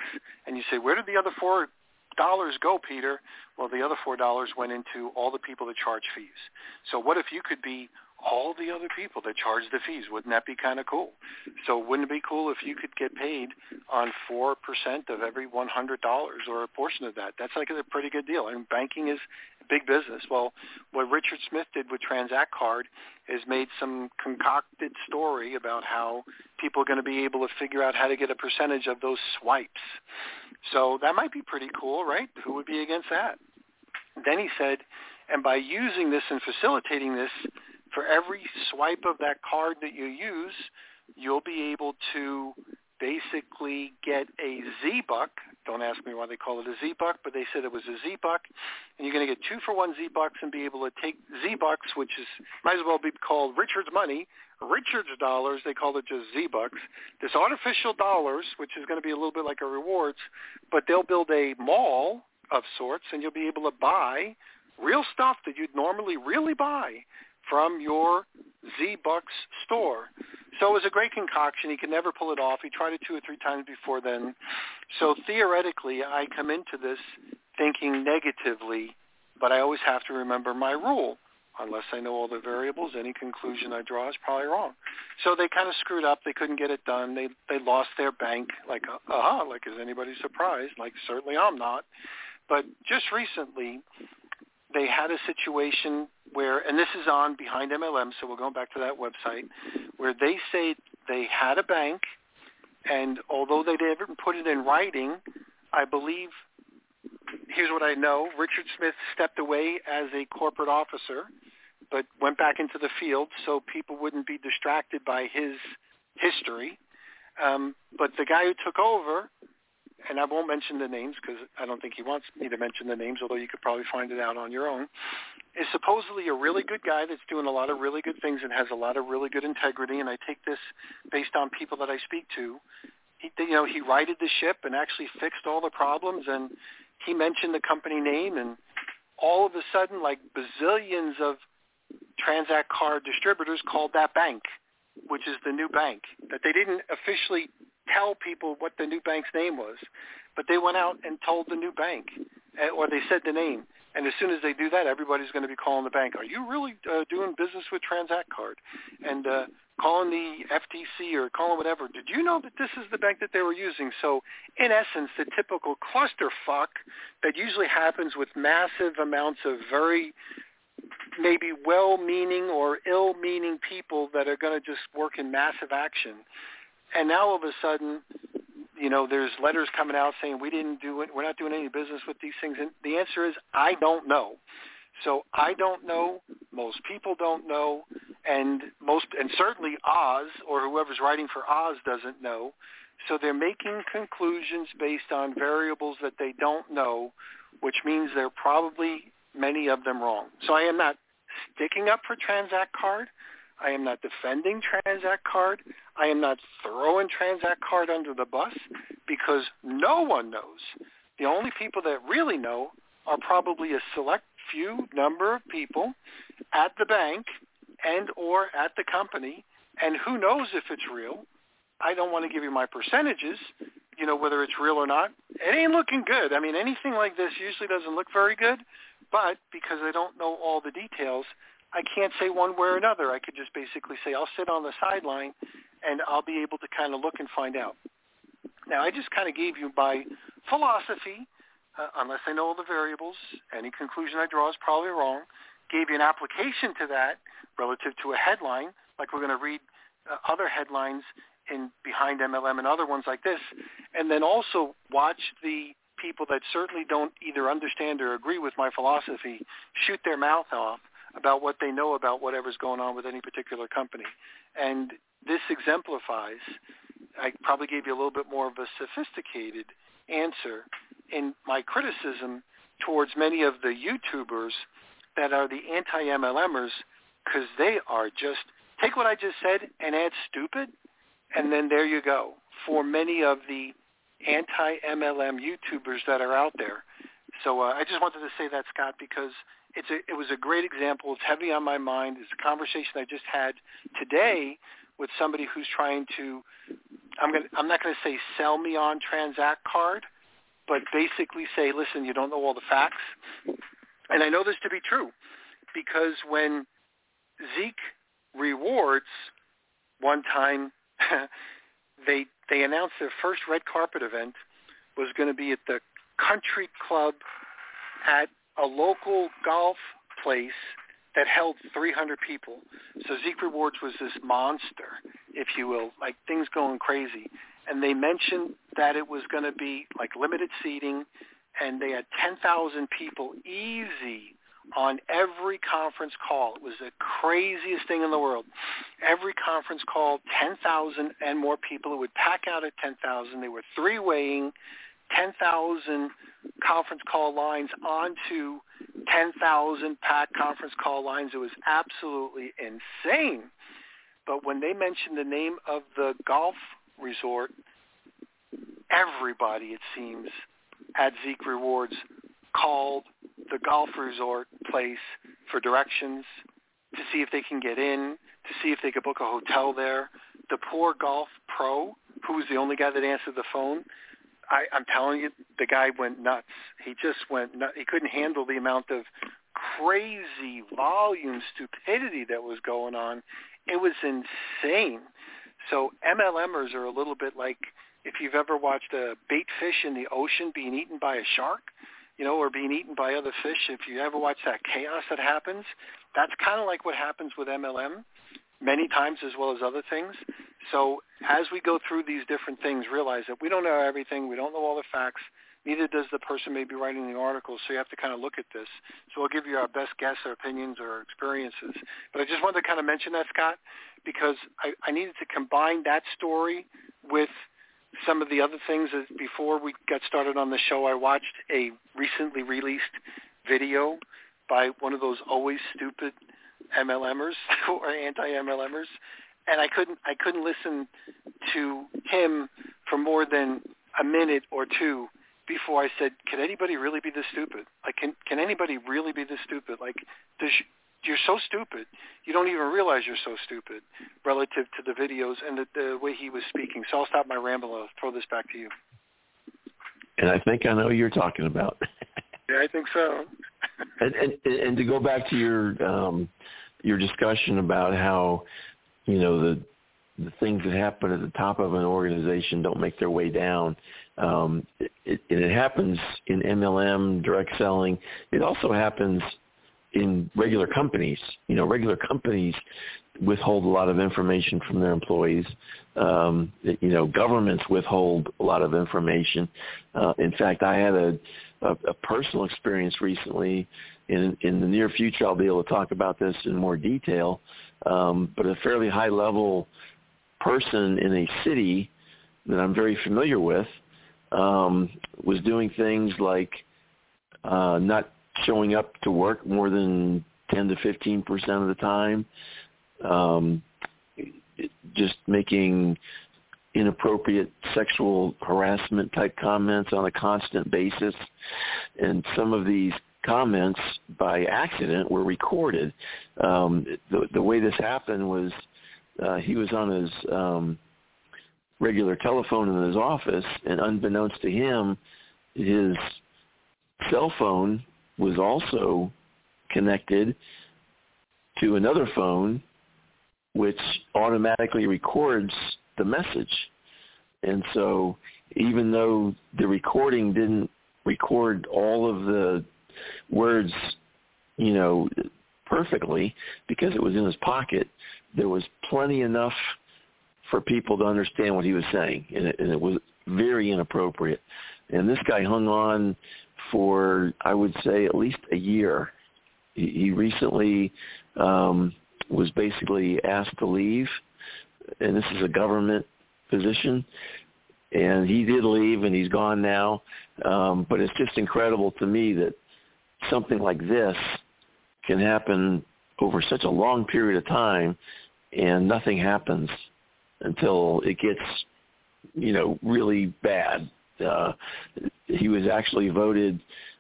S1: and you say, where did the other four dollars go, Peter? Well, the other four dollars went into all the people that charge fees. So what if you could be all the other people that charge the fees. Wouldn't that be kind of cool? So wouldn't it be cool if you could get paid on 4% of every $100 or a portion of that? That's like a pretty good deal. And banking is big business. Well, what Richard Smith did with Transact Card is made some concocted story about how people are going to be able to figure out how to get a percentage of those swipes. So that might be pretty cool, right? Who would be against that? Then he said, and by using this and facilitating this, for every swipe of that card that you use, you'll be able to basically get a Z-Buck. Don't ask me why they call it a Z-Buck, but they said it was a Z-Buck. And you're going to get two for one Z-Bucks and be able to take Z-Bucks, which is might as well be called Richard's money, Richard's dollars. They call it just Z-Bucks. This artificial dollars, which is going to be a little bit like a rewards, but they'll build a mall of sorts, and you'll be able to buy real stuff that you'd normally really buy from your Z-Bucks store. So it was a great concoction. He could never pull it off. He tried it two or three times before then. So theoretically, I come into this thinking negatively, but I always have to remember my rule. Unless I know all the variables, any conclusion I draw is probably wrong. So they kind of screwed up. They couldn't get it done. They they lost their bank. Like, uh-huh, like is anybody surprised? Like certainly I'm not. But just recently, they had a situation where, and this is on Behind MLM, so we're going back to that website, where they say they had a bank, and although they didn't put it in writing, I believe, here's what I know, Richard Smith stepped away as a corporate officer, but went back into the field so people wouldn't be distracted by his history. Um, but the guy who took over and I won't mention the names because I don't think he wants me to mention the names, although you could probably find it out on your own, is supposedly a really good guy that's doing a lot of really good things and has a lot of really good integrity. And I take this based on people that I speak to. He, you know, he righted the ship and actually fixed all the problems. And he mentioned the company name, and all of a sudden, like bazillions of Transact card distributors called that bank, which is the new bank that they didn't officially tell people what the new bank's name was, but they went out and told the new bank, eh, or they said the name. And as soon as they do that, everybody's going to be calling the bank. Are you really uh, doing business with Transact Card? And uh, calling the FTC or calling whatever. Did you know that this is the bank that they were using? So in essence, the typical clusterfuck that usually happens with massive amounts of very maybe well-meaning or ill-meaning people that are going to just work in massive action and now all of a sudden, you know, there's letters coming out saying we didn't do it. We're not doing any business with these things. And the answer is I don't know. So I don't know. Most people don't know, and most and certainly Oz or whoever's writing for Oz doesn't know. So they're making conclusions based on variables that they don't know, which means they're probably many of them wrong. So I am not sticking up for Transact Card. I am not defending Transact Card. I am not throwing Transact Card under the bus because no one knows. The only people that really know are probably a select few number of people at the bank and or at the company and who knows if it's real. I don't want to give you my percentages, you know, whether it's real or not. It ain't looking good. I mean, anything like this usually doesn't look very good, but because I don't know all the details, I can't say one way or another. I could just basically say I'll sit on the sideline and I'll be able to kind of look and find out. Now, I just kind of gave you my philosophy, uh, unless I know all the variables. Any conclusion I draw is probably wrong. Gave you an application to that relative to a headline, like we're going to read uh, other headlines in Behind MLM and other ones like this, and then also watch the people that certainly don't either understand or agree with my philosophy shoot their mouth off about what they know about whatever's going on with any particular company. And this exemplifies, I probably gave you a little bit more of a sophisticated answer in my criticism towards many of the YouTubers that are the anti-MLMers because they are just, take what I just said and add stupid, and then there you go. For many of the anti-MLM YouTubers that are out there. So uh, I just wanted to say that, Scott, because it's a, it was a great example. It's heavy on my mind. It's a conversation I just had today with somebody who's trying to. I'm gonna, I'm not going to say sell me on Transact Card, but basically say, listen, you don't know all the facts. And I know this to be true because when Zeek Rewards one time they they announced their first red carpet event was going to be at the country club at a local golf place that held 300 people. So Zeek Rewards was this monster, if you will, like things going crazy. And they mentioned that it was going to be like limited seating, and they had 10,000 people easy on every conference call. It was the craziest thing in the world. Every conference call, 10,000 and more people. It would pack out at 10,000. They were three-weighing 10,000 conference call lines onto 10,000 pack conference call lines. It was absolutely insane. But when they mentioned the name of the golf resort, everybody, it seems, at Zeek Rewards called the golf resort place for directions to see if they can get in, to see if they could book a hotel there. The poor golf pro, who was the only guy that answered the phone, I, I'm telling you, the guy went nuts. He just went nuts. He couldn't handle the amount of crazy volume stupidity that was going on. It was insane. So MLMers are a little bit like if you've ever watched a bait fish in the ocean being eaten by a shark. you know, or being eaten by other fish. If you ever watch that chaos that happens, that's kind of like what happens with MLM many times as well as other things. So as we go through these different things, realize that we don't know everything. We don't know all the facts. Neither does the person maybe writing the article. So you have to kind of look at this. So we'll give you our best guess or opinions or experiences. But I just wanted to kind of mention that, Scott, because I, I needed to combine that story with some of the other things that before we got started on the show, I watched a recently released video by one of those always stupid MLMers or anti-MLMers, and I couldn't I couldn't listen to him for more than a minute or two before I said, "Can anybody really be this stupid? Like, can can anybody really be this stupid? Like, does you're so stupid, you don't even realize you're so stupid relative to the videos and the, the way he was speaking." So I'll stop my ramble. I'll throw this back to you.
S2: And I think I know who you're talking about.
S1: yeah, I think so.
S2: and, and and to go back to your um, your discussion about how you know the the things that happen at the top of an organization don't make their way down. Um, it, it, it happens in MLM, direct selling. It also happens in regular companies. You know, regular companies withhold a lot of information from their employees. Um, you know, governments withhold a lot of information. Uh, in fact, I had a, a, a personal experience recently in, in the near future, I'll be able to talk about this in more detail. Um, but a fairly high level person in a city that I'm very familiar with um, was doing things like uh, not showing up to work more than 10 to 15 percent of the time, um, just making inappropriate sexual harassment type comments on a constant basis, and some of these comments by accident were recorded. Um, the, the way this happened was uh, he was on his um, regular telephone in his office, and unbeknownst to him, his cell phone was also connected to another phone, which automatically records the message. And so even though the recording didn't record all of the words, you know, perfectly because it was in his pocket. There was plenty enough for people to understand what he was saying, and it, and it was very inappropriate. And this guy hung on for, I would say, at least a year. He, he recently um, was basically asked to leave, and this is a government position, and he did leave, and he's gone now. Um, but it's just incredible to me that something like this can happen over such a long period of time and nothing happens until it gets, you know, really bad. Uh, he was actually voted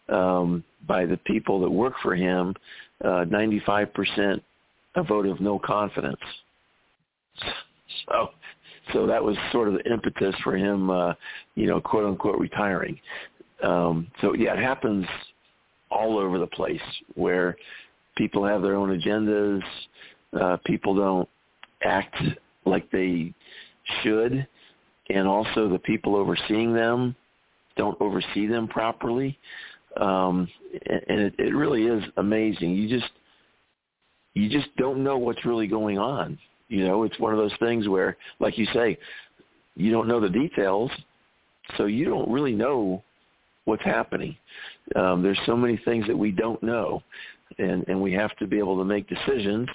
S2: um, by the people that work for him uh, 95% a vote of no confidence. So, so that was sort of the impetus for him, uh, you know, quote unquote retiring. Um, so yeah, it happens all over the place where people have their own agendas. Uh, people don't act like they should. And also the people overseeing them don't oversee them properly. Um, and it, it really is amazing. You just, you just don't know what's really going on. You know, it's one of those things where, like you say, you don't know the details, so you don't really know what's happening. Um, there's so many things that we don't know, and and we have to be able to make decisions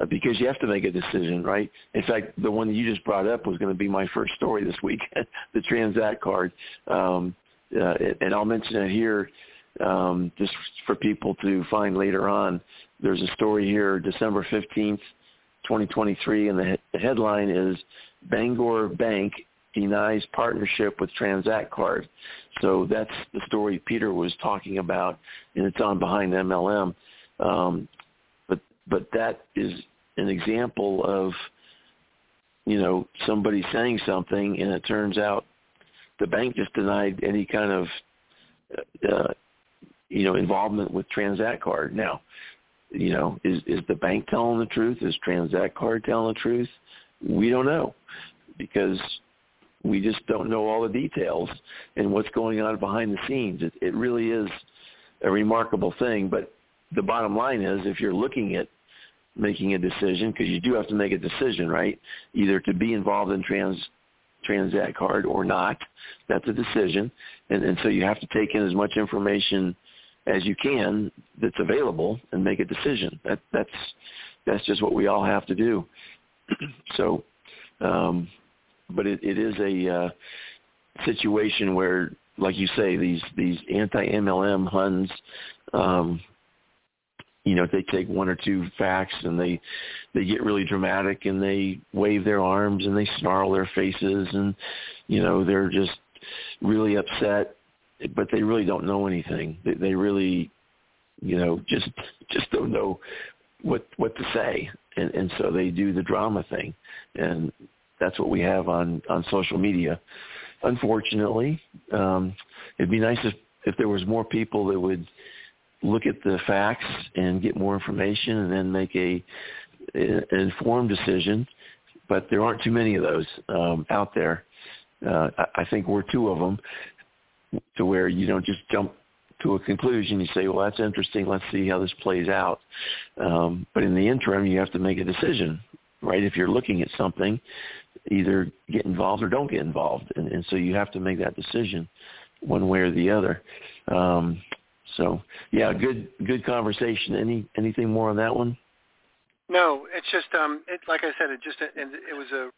S2: uh, because you have to make a decision, right? In fact, the one that you just brought up was going to be my first story this week, the Transact card, um, uh, and I'll mention it here um, just for people to find later on. There's a story here, December 15th, 2023, and the, the headline is Bangor Bank denies partnership with Transact Card. So that's the story Peter was talking about, and it's on behind MLM. Um, but but that is an example of you know somebody saying something, and it turns out the bank just denied any kind of uh, you know involvement with Transact Card. Now, you know, is is the bank telling the truth? Is Transact Card telling the truth? We don't know because we just don't know all the details and what's going on behind the scenes. It, it really is a remarkable thing. But the bottom line is, if you're looking at making a decision, because you do have to make a decision, right? Either to be involved in trans Transact card or not. That's a decision, and, and so you have to take in as much information as you can that's available and make a decision. That, that's that's just what we all have to do. so, um, but it, it is a uh, situation where, like you say, these these anti-MLM Huns, um, you know, they take one or two facts and they they get really dramatic and they wave their arms and they snarl their faces and you know they're just really upset, but they really don't know anything. They, they really, you know, just just don't know what what to say, and and so they do the drama thing, and that's what we have on on social media. Unfortunately, um, it'd be nice if if there was more people that would look at the facts and get more information and then make a, an informed decision. But there aren't too many of those um, out there. Uh, I think we're two of them to where you don't just jump to a conclusion. You say, well, that's interesting. Let's see how this plays out. Um, but in the interim, you have to make a decision, right? If you're looking at something, either get involved or don't get involved. And, and so you have to make that decision one way or the other. Um, so yeah, good good conversation. Any anything more on that one?
S1: No, it's just um, it, like I said, it just it, it was a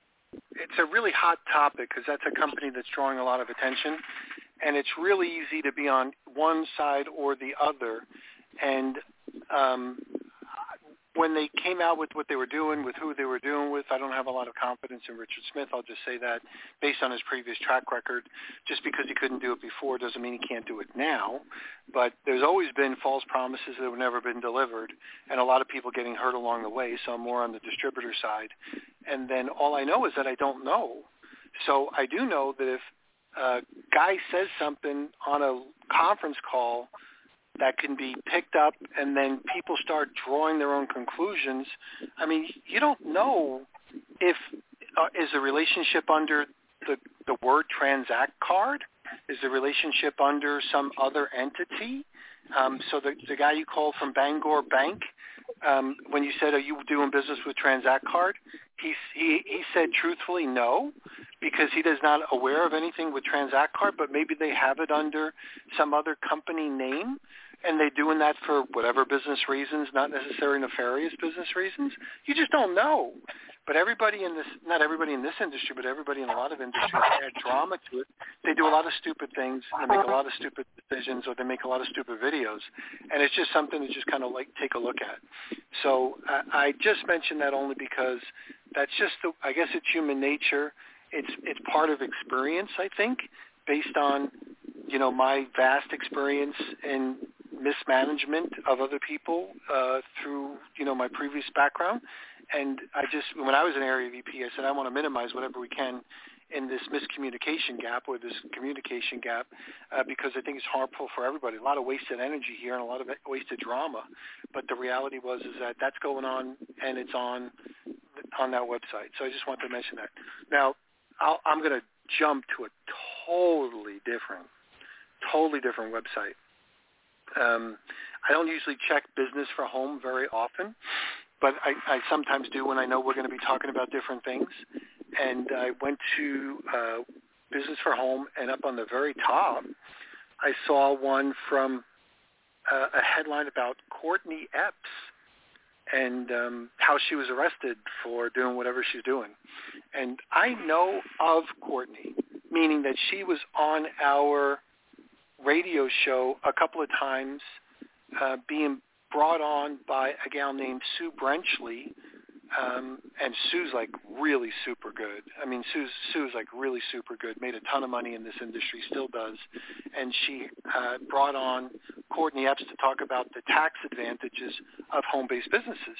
S1: it's a really hot topic because that's a company that's drawing a lot of attention, and it's really easy to be on one side or the other. And um, when they came out with what they were doing, with who they were doing with, I don't have a lot of confidence in Richard Smith. I'll just say that based on his previous track record. Just because he couldn't do it before doesn't mean he can't do it now. But there's always been false promises that have never been delivered, and a lot of people getting hurt along the way. So I'm more on the distributor side. And then all I know is that I don't know. So I do know that if a guy says something on a conference call that can be picked up and then people start drawing their own conclusions. I mean, you don't know if uh, is the relationship under the the word transact card? Is the relationship under some other entity? Um, so the the guy you called from Bangor Bank, um, when you said, "Are you doing business with Transact Card?" He he he said truthfully no, because he is not aware of anything with Transact Card, but maybe they have it under some other company name and they're doing that for whatever business reasons, not necessarily nefarious business reasons. You just don't know. But everybody in this, not everybody in this industry, but everybody in a lot of industries add drama to it. They do a lot of stupid things. They make a lot of stupid decisions, or they make a lot of stupid videos, and it's just something to just kind of like take a look at. So I, I just mentioned that only because that's just, the, I guess, it's human nature. It's it's part of experience, I think, based on you know my vast experience in mismanagement of other people uh, through you know my previous background, and I just when I was an area VP, I said I want to minimize whatever we can in this miscommunication gap or this communication gap uh, because I think it's harmful for everybody. A lot of wasted energy here and a lot of wasted drama. But the reality was is that that's going on and it's on on that website. So I just wanted to mention that. Now I'll, I'm going to jump to a totally different, totally different website. Um, I don't usually check business for home very often, but I, I sometimes do when I know we're going to be talking about different things. And I went to uh, business for home, and up on the very top, I saw one from uh, a headline about Courtney Epps and um, how she was arrested for doing whatever she's doing. And I know of Courtney, meaning that she was on our radio show a couple of times, uh, being brought on by a gal named Sue Brenchley, um, and Sue's like really super good. I mean, Sue's Sue's like really super good. Made a ton of money in this industry, still does, and she uh, brought on Courtney Epps to talk about the tax advantages of home-based businesses.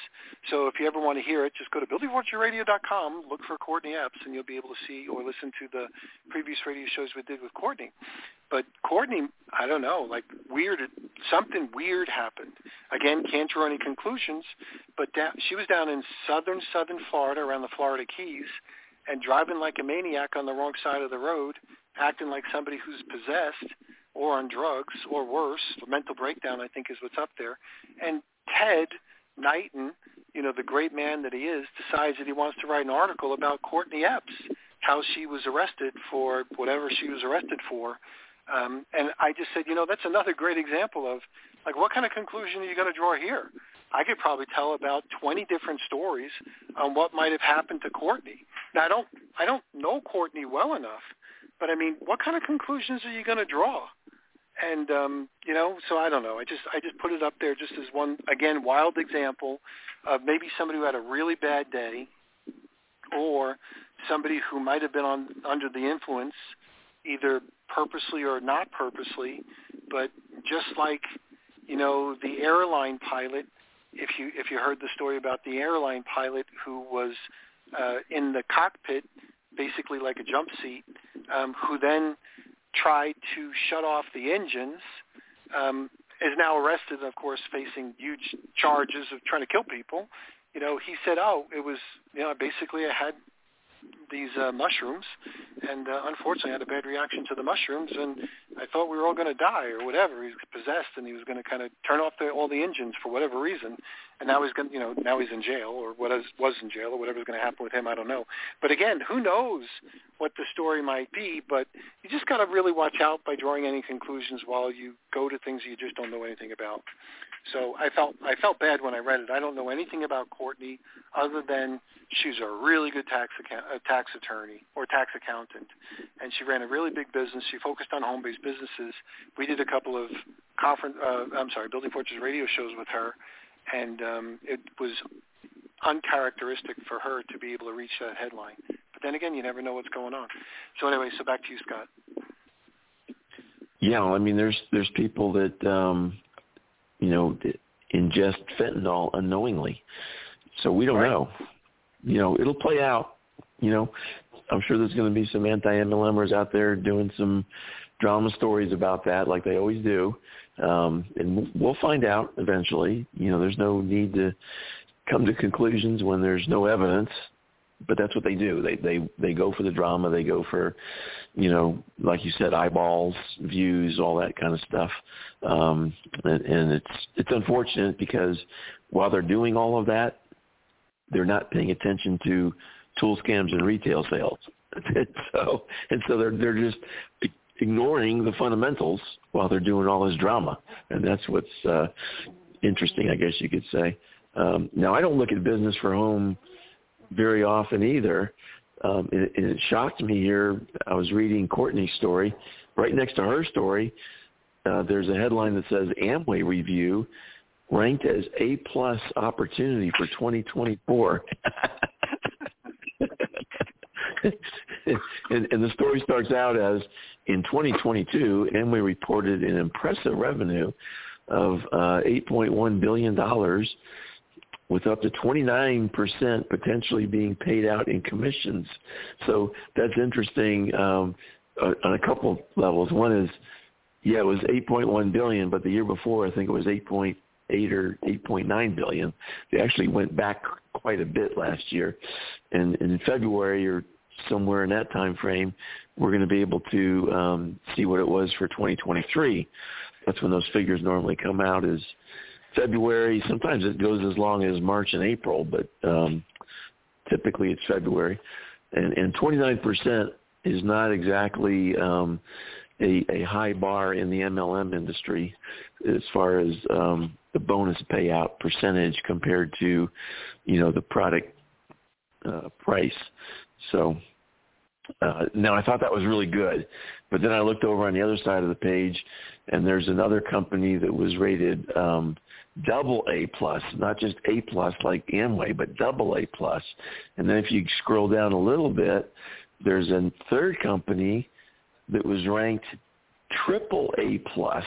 S1: So if you ever want to hear it, just go to buildingfortuneradio.com, look for Courtney Epps, and you'll be able to see or listen to the previous radio shows we did with Courtney. But Courtney, I don't know, like weird, something weird happened. Again, can't draw any conclusions, but down, she was down in southern, southern Florida, around the Florida Keys, and driving like a maniac on the wrong side of the road, acting like somebody who's possessed or on drugs or worse, mental breakdown I think is what's up there. And Ted Nuyten, you know, the great man that he is, decides that he wants to write an article about Courtney Epps, how she was arrested for whatever she was arrested for. Um, and I just said, you know, that's another great example of like what kind of conclusion are you going to draw here? I could probably tell about 20 different stories on what might have happened to Courtney. Now I don't I don't know Courtney well enough, but I mean, what kind of conclusions are you going to draw? And um, you know, so I don't know. I just I just put it up there just as one again wild example of maybe somebody who had a really bad day, or somebody who might have been on under the influence, either purposely or not purposely, but just like you know the airline pilot. If you if you heard the story about the airline pilot who was uh, in the cockpit, basically like a jump seat, um, who then tried to shut off the engines, um, is now arrested, of course, facing huge charges of trying to kill people. You know, he said, "Oh, it was you know basically I had these uh, mushrooms, and uh, unfortunately I had a bad reaction to the mushrooms, and I thought we were all going to die or whatever. He was possessed, and he was going to kind of turn off the, all the engines for whatever reason, and now he's going, you know, now he's in jail or what is, was in jail or whatever's going to happen with him. I don't know. But again, who knows what the story might be? But you just got to really watch out by drawing any conclusions while you go to things you just don't know anything about. So I felt I felt bad when I read it. I don't know anything about Courtney other than she's a really good tax account, a tax attorney or tax accountant, and she ran a really big business. She focused on home-based businesses. We did a couple of conference, uh, I'm sorry, Building Fortunes radio shows with her, and um, it was uncharacteristic for her to be able to reach that headline. But then again, you never know what's going on. So anyway, so back to you, Scott.
S2: Yeah, I mean, there's there's people that um, you know, ingest fentanyl unknowingly. So we don't right. know. You know, it'll play out. You know, I'm sure there's going to be some anti-MLMers out there doing some drama stories about that, like they always do. Um, and we'll find out eventually. You know, there's no need to come to conclusions when there's no evidence but that's what they do. They they they go for the drama. They go for, you know, like you said, eyeballs, views, all that kind of stuff. Um, and, and it's it's unfortunate because while they're doing all of that, they're not paying attention to tool scams and retail sales. and so and so they're they're just ignoring the fundamentals while they're doing all this drama, and that's what's uh, interesting, I guess you could say. Um, now, I don't look at business for home very often either. Um, and, it shocked me here. I was reading Courtney's story. Right next to her story, uh, there's a headline that says Amway review ranked as A plus opportunity for 2024. and, and the story starts out as in 2022, Amway reported an impressive revenue of uh, 8.1 billion dollars with up to 29% potentially being paid out in commissions. So that's interesting um, on a couple levels. One is, yeah, it was 8.1 billion, but the year before I think it was 8.8 or 8.9 billion. They actually went back quite a bit last year, and, in February or somewhere in that time frame, we're going to be able to um, see what it was for 2023. That's when those figures normally come out. Is February. Sometimes it goes as long as March and April, but um, typically it's February. And, and 29% is not exactly um, a, a high bar in the MLM industry as far as um, the bonus payout percentage compared to, you know, the product uh, price. So uh, now I thought that was really good, but then I looked over on the other side of the page, and there's another company that was rated um, double A plus, not just A plus like Amway, but double A plus. And then if you scroll down a little bit, there's a third company that was ranked triple A plus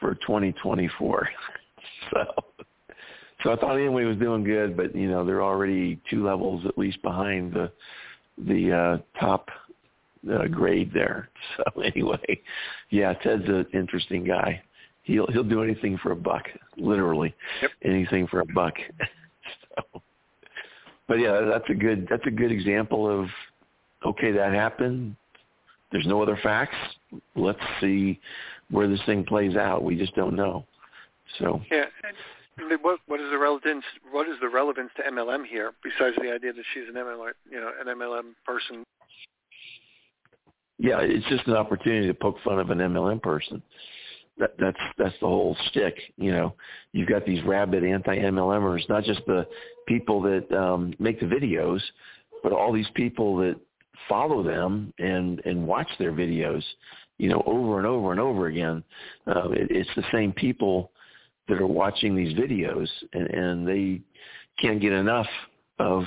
S2: for 2024. so, so I thought Amway was doing good, but you know they're already two levels at least behind the the uh, top uh, grade there. So anyway, yeah, Ted's an interesting guy he'll he'll do anything for a buck, literally, yep. anything for a buck. so, but yeah, that's a good that's a good example of okay, that happened. There's no other facts. Let's see where this thing plays out. We just don't know. So
S1: yeah, what what is the relevance? What is the relevance to MLM here besides the idea that she's an MLM, you know, an MLM person?
S2: Yeah, it's just an opportunity to poke fun of an MLM person. That, that's that's the whole stick. You know, you've got these rabid anti-MLMers, not just the people that um, make the videos, but all these people that follow them and and watch their videos. You know, over and over and over again. Uh, it, it's the same people that are watching these videos, and, and they can't get enough of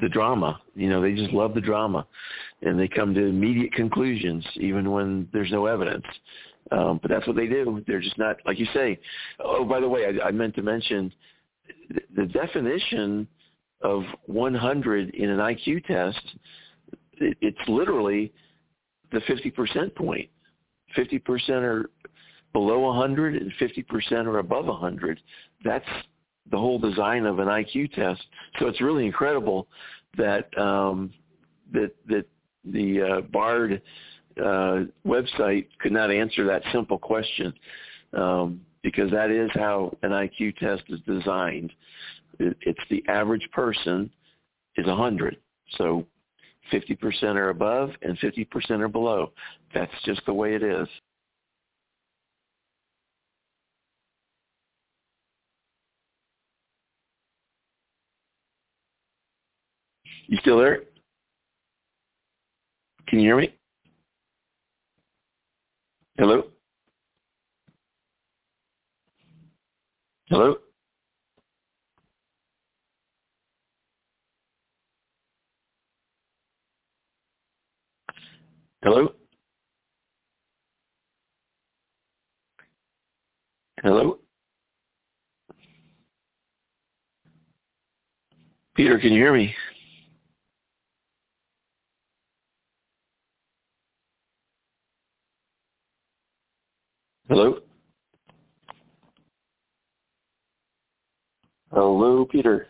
S2: the drama. You know, they just love the drama, and they come to immediate conclusions even when there's no evidence. Um, but that's what they do. They're just not, like you say. Oh, by the way, I, I meant to mention the, definition of 100 in an IQ test. It, it's literally the 50% point. 50% are below 100 and 50% are above 100. That's the whole design of an IQ test. So it's really incredible that um, that that the uh, Bard uh, website could not answer that simple question um, because that is how an IQ test is designed. It, it's the average person is 100. So 50% are above and 50% are below. That's just the way it is. You still there? Can you hear me? Hello? Hello? Hello? Hello? Peter, can you hear me? Hello? Hello, Peter.